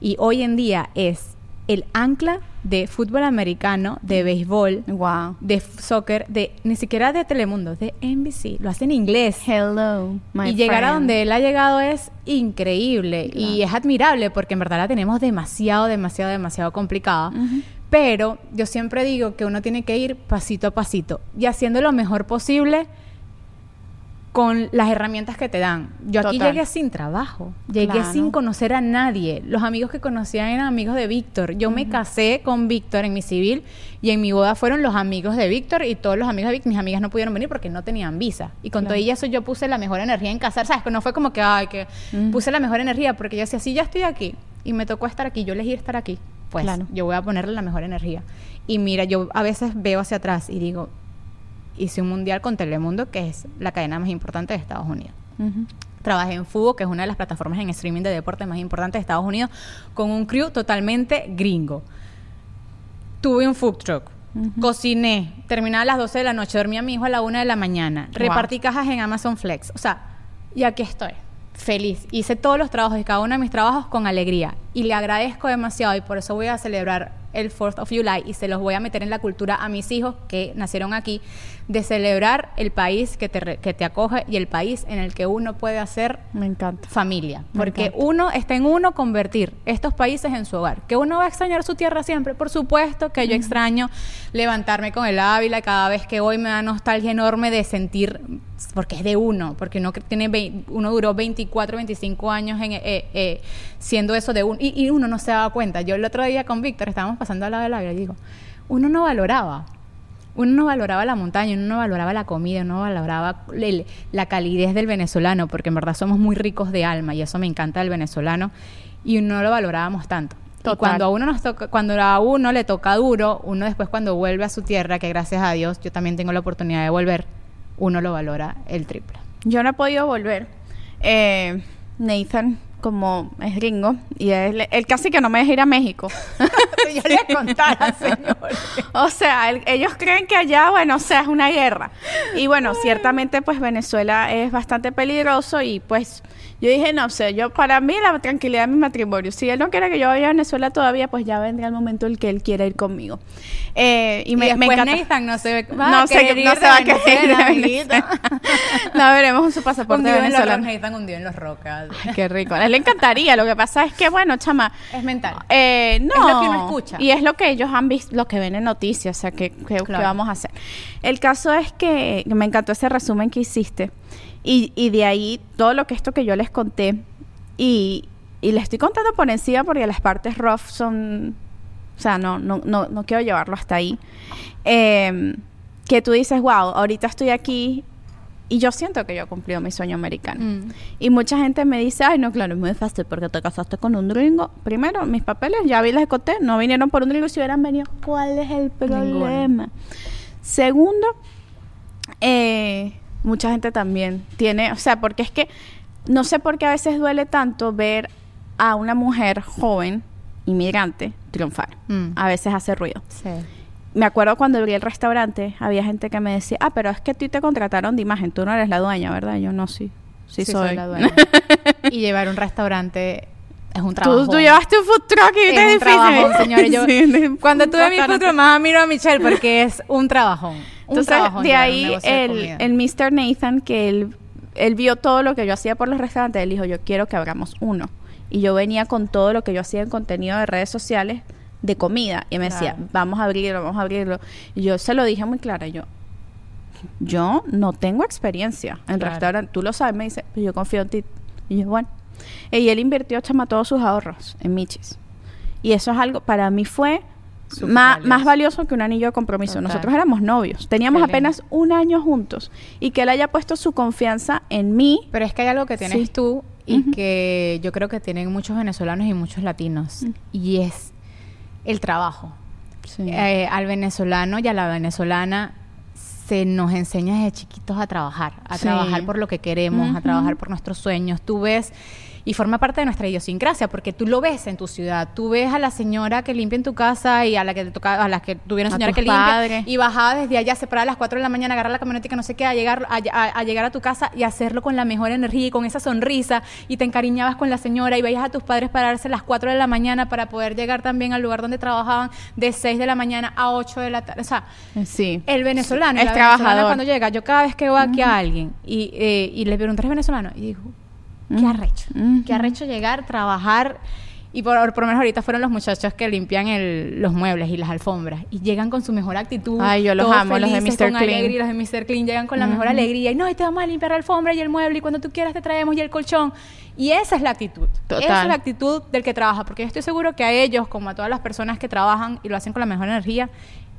Y hoy en día es el ancla de fútbol americano, de béisbol, Wow. de soccer, de ni siquiera de Telemundo, de NBC. Lo hace en inglés. Hello, my y llegar a donde él ha llegado es increíble y es admirable porque en verdad la tenemos demasiado, demasiado, demasiado complicada. Pero yo siempre digo que uno tiene que ir pasito a pasito y haciendo lo mejor posible con las herramientas que te dan. Yo aquí Total. llegué sin trabajo, llegué Claro. sin conocer a nadie. Los amigos que conocía eran amigos de Víctor. Yo me casé con Víctor en mi civil y en mi boda fueron los amigos de Víctor y todos los amigos de Víctor. Mis amigas no pudieron venir porque no tenían visa. Y con Claro. todo y eso yo puse la mejor energía en casar. ¿Sabes? Que no fue como que, ay, que puse la mejor energía porque yo decía, si ya estoy aquí y me tocó estar aquí, yo elegí estar aquí, pues Claro. yo voy a ponerle la mejor energía. Y mira, yo a veces veo hacia atrás y digo, hice un mundial con Telemundo, que es la cadena más importante de Estados Unidos. Trabajé en Fubo, que es una de las plataformas en streaming de deporte más importantes de Estados Unidos, con un crew totalmente gringo. Tuve un food truck. Cociné, terminaba a las 12 de la noche, dormía a mi hijo a la 1 de la mañana, Wow. repartí cajas en Amazon Flex. O sea, y aquí estoy, feliz. Hice todos los trabajos y cada uno de mis trabajos con alegría. Y le agradezco demasiado y por eso voy a celebrar el 4th of July y se los voy a meter en la cultura a mis hijos que nacieron aquí, de celebrar el país que te, que te acoge y el país en el que uno puede hacer Me encanta. familia. Me Porque encanta. uno está en uno convertir estos países en su hogar. Que uno va a extrañar su tierra siempre. Por supuesto que yo extraño levantarme con el Ávila cada vez que voy me da nostalgia enorme de sentir porque es de uno, porque uno tiene vei- uno duró 24, 25 años en, eh, eh, siendo eso de uno y, y uno no se daba cuenta. Yo el otro día con Víctor estábamos pasando al lado del Ávila y digo, uno no valoraba uno no valoraba la montaña, uno no valoraba la comida, uno no valoraba el- la calidez del venezolano, porque en verdad somos muy ricos de alma y eso me encanta del venezolano y no lo valorábamos tanto. Y cuando a uno nos toca, cuando a uno le toca duro, uno después cuando vuelve a su tierra, que gracias a Dios yo también tengo la oportunidad de volver, uno lo valora el triple. Yo no he podido volver. Eh, Nathan, como es gringo, y él, él casi que no me deja ir a México. <laughs> Si yo les contara, <laughs> señor. O sea, el- ellos creen que allá, bueno, o sea, es una guerra. Y bueno, ciertamente, pues Venezuela es bastante peligroso y pues yo dije, no sé, yo para mí la tranquilidad de mi matrimonio. Si él no quiere que yo vaya a Venezuela todavía, pues ya vendrá el momento en que él quiera ir conmigo. Eh, y, Y, me, me después encanta. Nathan no se va no a querer que- no se va a querer <laughs> no veremos su pasaporte Hundido en venezolano. rocas, Nathan hundido en los rocas. Ay, qué rico. A él le encantaría. Lo que pasa es que, bueno, chama. Es mental. eh, no. Es lo que uno escucha. Y es lo que ellos han visto, lo que ven en noticias. O sea, que, que- que Claro. vamos a hacer. El caso es que, que me encantó ese resumen que hiciste. Y, y de ahí todo lo que esto que yo les conté. Y, y les estoy contando por encima porque las partes rough son. O sea, no, no, no, no quiero llevarlo hasta ahí. Eh, que tú dices, wow, ahorita estoy aquí. Y yo siento que yo he cumplido mi sueño americano. Mm. Y mucha gente me dice, ay, no, claro, es muy fácil porque te casaste con un gringo. Primero, mis papeles, ya vi, les conté, no vinieron por un gringo. Si hubieran venido, ¿cuál es el problema? Segundo, eh, mucha gente también tiene, o sea, porque es que no sé por qué a veces duele tanto ver a una mujer joven, inmigrante, triunfar. Mm. A veces hace ruido. Sí. Me acuerdo cuando abrí el restaurante, había gente que me decía, ah, pero es que a ti te contrataron de imagen, tú no eres la dueña, ¿verdad? Y yo no, sí. Sí, soy. la <laughs> dueña. y llevar un restaurante es un trabajo. Tú, tú llevaste un food truck y es es un difícil. trabajón, señores. Yo, <laughs> Sí, cuando tuve mi restaurante. futuro, más miro a Michelle porque es un trabajón. Un Entonces, trabajón de ahí el, el Mr. Nathan, que él, él vio todo lo que yo hacía por los restaurantes, él dijo, yo quiero que abramos uno. Y yo venía con todo lo que yo hacía en contenido de redes sociales de comida. Y me decía, vamos a abrirlo, vamos a abrirlo. Y yo se lo dije muy claro, yo, yo no tengo experiencia en Claro. restaurante. Tú lo sabes, me dice, "Pero yo confío en ti. Y yo, bueno. Y él invirtió, chama, todos sus ahorros en Michis. Y eso es algo, para mí fue Súper más, valioso. más valioso que un anillo de compromiso. Total. Nosotros éramos novios, teníamos apenas un año juntos. Y que él haya puesto su confianza en mí. Pero es que hay algo que tienes Sí. tú y que yo creo que tienen muchos venezolanos y muchos latinos. Mm. Y es el trabajo. Eh, al venezolano y a la venezolana se nos enseña desde chiquitos a trabajar, a Sí. trabajar por lo que queremos, a trabajar por nuestros sueños. Tú ves y forma parte de nuestra idiosincrasia porque tú lo ves en tu ciudad. Tú ves a la señora que limpia en tu casa y a la que te toca, a la que tuvieron A señora que limpia padres. y bajaba desde allá, se paraba a las 4 de la mañana, agarrar la camioneta y que no sé qué, a llegar a, a- a llegar a tu casa y hacerlo con la mejor energía y con esa sonrisa y te encariñabas con la señora y veías a tus padres pararse a las 4 de la mañana para poder llegar también al lugar donde trabajaban de 6 de la mañana a 8 de la tarde. O sea, Sí. el venezolano, la venezolana trabajador. cuando llega, yo cada vez que veo aquí a alguien y, eh, y le pregunto, ¿eres venezolano? Y digo, qué arrecho, Ujú. qué arrecho llegar, trabajar. Y por, por lo menos ahorita fueron los muchachos que limpian el- los muebles y las alfombras y llegan con su mejor actitud. Ay, yo los todos amo, los de Mr. con Clean. alegría, los de Mr. Clean llegan con la mejor alegría y no, y te vamos a limpiar la alfombra y el mueble y cuando tú quieras te traemos y el colchón. Y esa es la actitud. Total. Esa es la actitud del que trabaja, porque yo estoy seguro que a ellos, como a todas las personas que trabajan y lo hacen con la mejor energía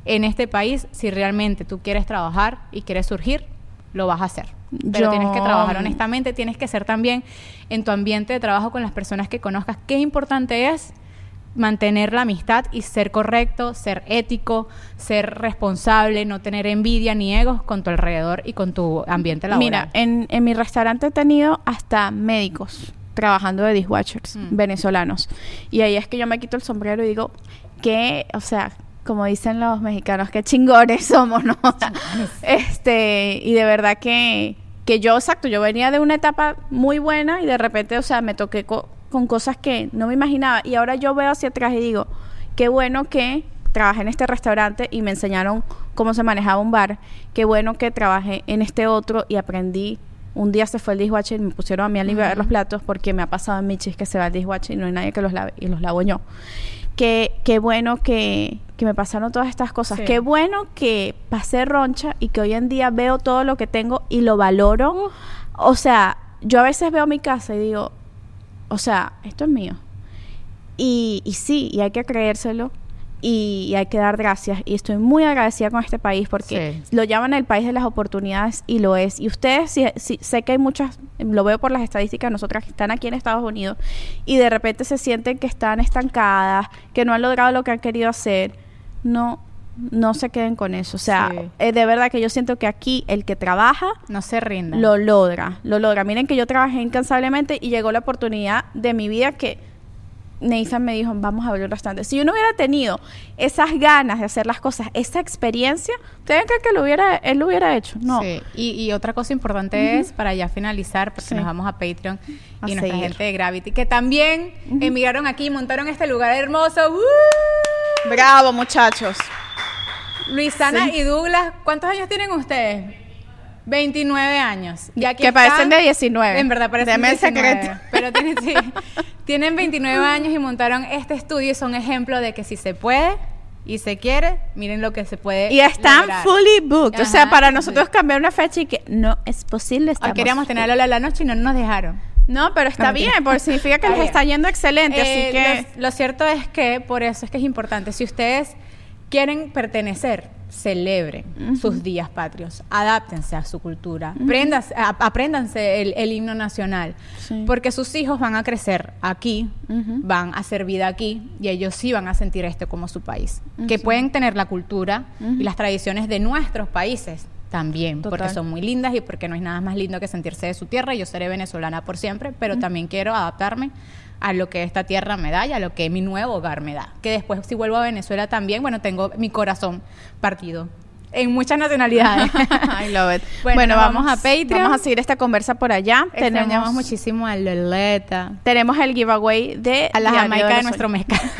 en este país, si realmente tú quieres trabajar y quieres surgir, lo vas a hacer. Pero Yo- tienes que trabajar honestamente, tienes que ser también en tu ambiente de trabajo con las personas que conozcas. Qué importante es mantener la amistad y ser correcto, ser ético, ser responsable, no tener envidia ni egos con tu alrededor y con tu ambiente laboral. Mira, en, en mi restaurante he tenido hasta médicos trabajando de dishwashers Mm. venezolanos. Y ahí es que yo me quito el sombrero y digo, que, o sea, como dicen los mexicanos, qué chingones somos, ¿no? <laughs> Este, y de verdad que, que yo, exacto, yo venía de una etapa muy buena y de repente, o sea, me toqué co- con cosas que no me imaginaba. Y ahora yo veo hacia atrás y digo, qué bueno que trabajé en este restaurante y me enseñaron cómo se manejaba un bar, qué bueno que trabajé en este otro y aprendí. Un día se fue el dishwasher y me pusieron a mí a limpiar los platos porque me ha pasado en mi chis que se va el dishwasher y no hay nadie que los lave y los lavo yo. Qué, qué bueno que, que me pasaron todas estas cosas. Sí. Qué bueno que pasé roncha y que hoy en día veo todo lo que tengo y lo valoro. O sea, yo a veces veo mi casa y digo, o sea, esto es mío. Y, y sí, y hay que creérselo y, y hay que dar gracias. Y estoy muy agradecida con este país porque lo llaman el país de las oportunidades y lo es. Y ustedes, sí, sé que hay muchas, lo veo por las estadísticas, nosotras que están aquí en Estados Unidos y de repente se sienten que están estancadas, que no han logrado lo que han querido hacer. No, no se queden con eso. O sea, Sí. eh, de verdad que yo siento que aquí el que trabaja No se rindan. lo logra, lo logra. Miren que yo trabajé incansablemente y llegó la oportunidad de mi vida que Nathan me dijo, vamos a abrir un restaurante. Si yo no hubiera tenido esas ganas de hacer las cosas, esa experiencia, ¿ustedes creen que lo hubiera, él lo hubiera hecho? No. Sí. Y, y otra cosa importante es, para ya finalizar, porque Sí. nos vamos a Patreon A y nuestra gente de Gravity, que también emigraron aquí y montaron este lugar hermoso. ¡Uh! Bravo, muchachos. Luisana Sí. y Douglas, ¿cuántos años tienen ustedes? 29 años. Y aquí Que parecen de 19. En verdad parecen Deme el 19. secreto. Pero tienen, sí, <laughs> tienen 29 años y montaron este estudio y son ejemplo de que si se puede y se quiere, miren lo que se puede Y están lograr. fully booked. o sea, para sí. nosotros cambiar una fecha y que no es posible. Hoy queríamos tener a la noche y no nos dejaron. No, pero está No, bien, porque significa que les está yendo excelente. Eh, así que. lo, lo cierto es que por eso es que es importante. Si ustedes quieren pertenecer, celebren sus días patrios, adáptense a su cultura, Prendas- a- apréndanse el, el himno nacional, Sí. porque sus hijos van a crecer aquí, van a hacer vida aquí y ellos sí van a sentir esto como su país. Que pueden tener la cultura y las tradiciones de nuestros países también, porque Total. son muy lindas y porque no hay nada más lindo que sentirse de su tierra. Yo seré venezolana por siempre, pero también quiero adaptarme a lo que esta tierra me da y a lo que mi nuevo hogar me da. Que después si vuelvo a Venezuela también, bueno, tengo mi corazón partido en muchas nacionalidades. <laughs> I love it. Bueno, Bueno, vamos, vamos a Patreon. Vamos a seguir esta conversa por allá. Tenemos Tenemos, muchísimo a Loleta, tenemos el giveaway de a la Jamaica de nuestro mezcal. <laughs>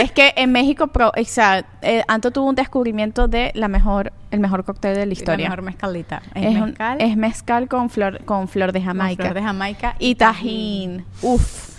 Es que en México, pro, o sea, eh, Anto tuvo un descubrimiento de la mejor, el mejor cóctel de la La historia. mejor mezcalita. Es, es, un- mezcal, es mezcal con flor, con flor de con Jamaica. flor de Jamaica y tajín. Uf.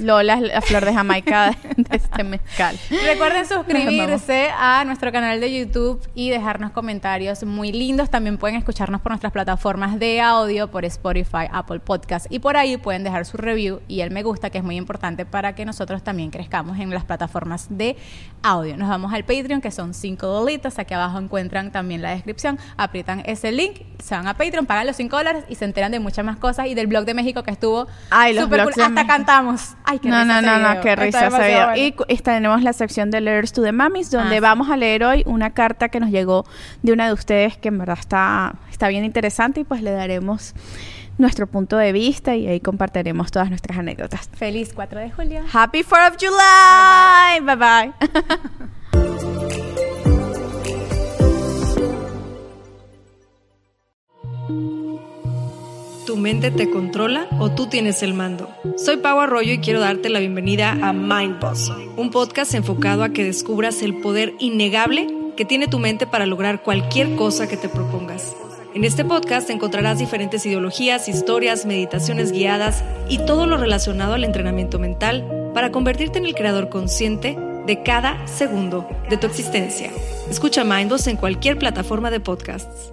Lola es la flor de Jamaica de, de este mezcal. Recuerden suscribirse a nuestro canal de YouTube y dejarnos comentarios muy lindos. También pueden escucharnos por nuestras plataformas de audio, por Spotify, Apple Podcast. Y por ahí pueden dejar su review y el me gusta, que es muy importante para que nosotros también crezcamos en las plataformas de audio. Nos vamos al Patreon, que son 5 dolitas. Aquí abajo encuentran también la descripción. Aprietan ese link, se van a Patreon, pagan los 5 dólares y se enteran de muchas más cosas. Y del blog de México que estuvo Ay, los súper blogs cool. Hasta México. Ay, qué no, risa no, no, no, qué risa ese video. bueno. Y tenemos la sección de Letters to the Mummies, donde Ah, sí. vamos a leer hoy una carta que nos llegó de una de ustedes que en verdad está, está bien interesante y pues le daremos nuestro punto de vista y ahí compartiremos todas nuestras anécdotas. Feliz 4 de julio. Happy 4th of July! Bye bye. <laughs> ¿Tu mente te controla o tú tienes el mando? Soy Pau Arroyo y quiero darte la bienvenida a Mind Boss, un podcast enfocado a que descubras el poder innegable que tiene tu mente para lograr cualquier cosa que te propongas. En este podcast encontrarás diferentes ideologías, historias, meditaciones guiadas y todo lo relacionado al entrenamiento mental para convertirte en el creador consciente de cada segundo de tu existencia. Escucha Mind Boss en cualquier plataforma de podcasts.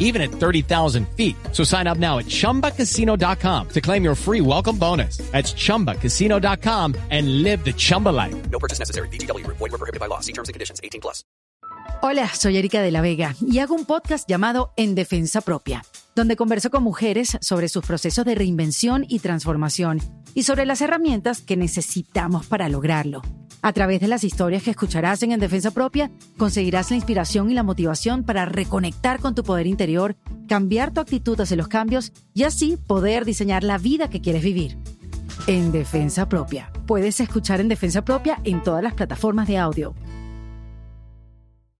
even at 30,000 feet. So sign up now at chumbacasino.com to claim your free welcome bonus. That's chumbacasino.com and live the Chumba life. No purchase necessary. VGW Group. Void were prohibited by law. See terms and conditions. 18 plus. Hola, soy Erika de la Vega y hago un podcast llamado En Defensa Propia, donde converso con mujeres sobre sus procesos de reinvención y transformación y sobre las herramientas que necesitamos para lograrlo. A través de las historias que escucharás en En Defensa Propia, conseguirás la inspiración y la motivación para reconectar con tu poder interior, cambiar tu actitud hacia los cambios y así poder diseñar la vida que quieres vivir. En Defensa Propia. Puedes escuchar En Defensa Propia en todas las plataformas de audio.